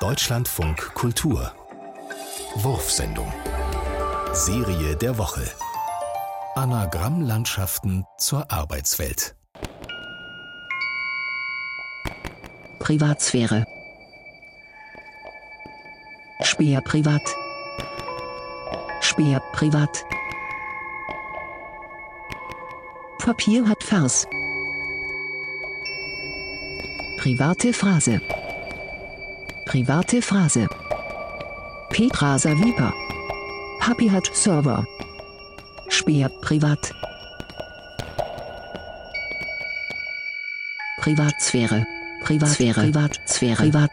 Deutschlandfunk Kultur. Wurfsendung. Serie der Woche. Anagrammlandschaften zur Arbeitswelt. Privatsphäre. Speer privat. Speer privat. Papier hat Vers Private Phrase Private Phrase. Petra Savipa. Papi hat Server. Speer privat. Privatsphäre. Privatsphäre. Privatsphäre. Privat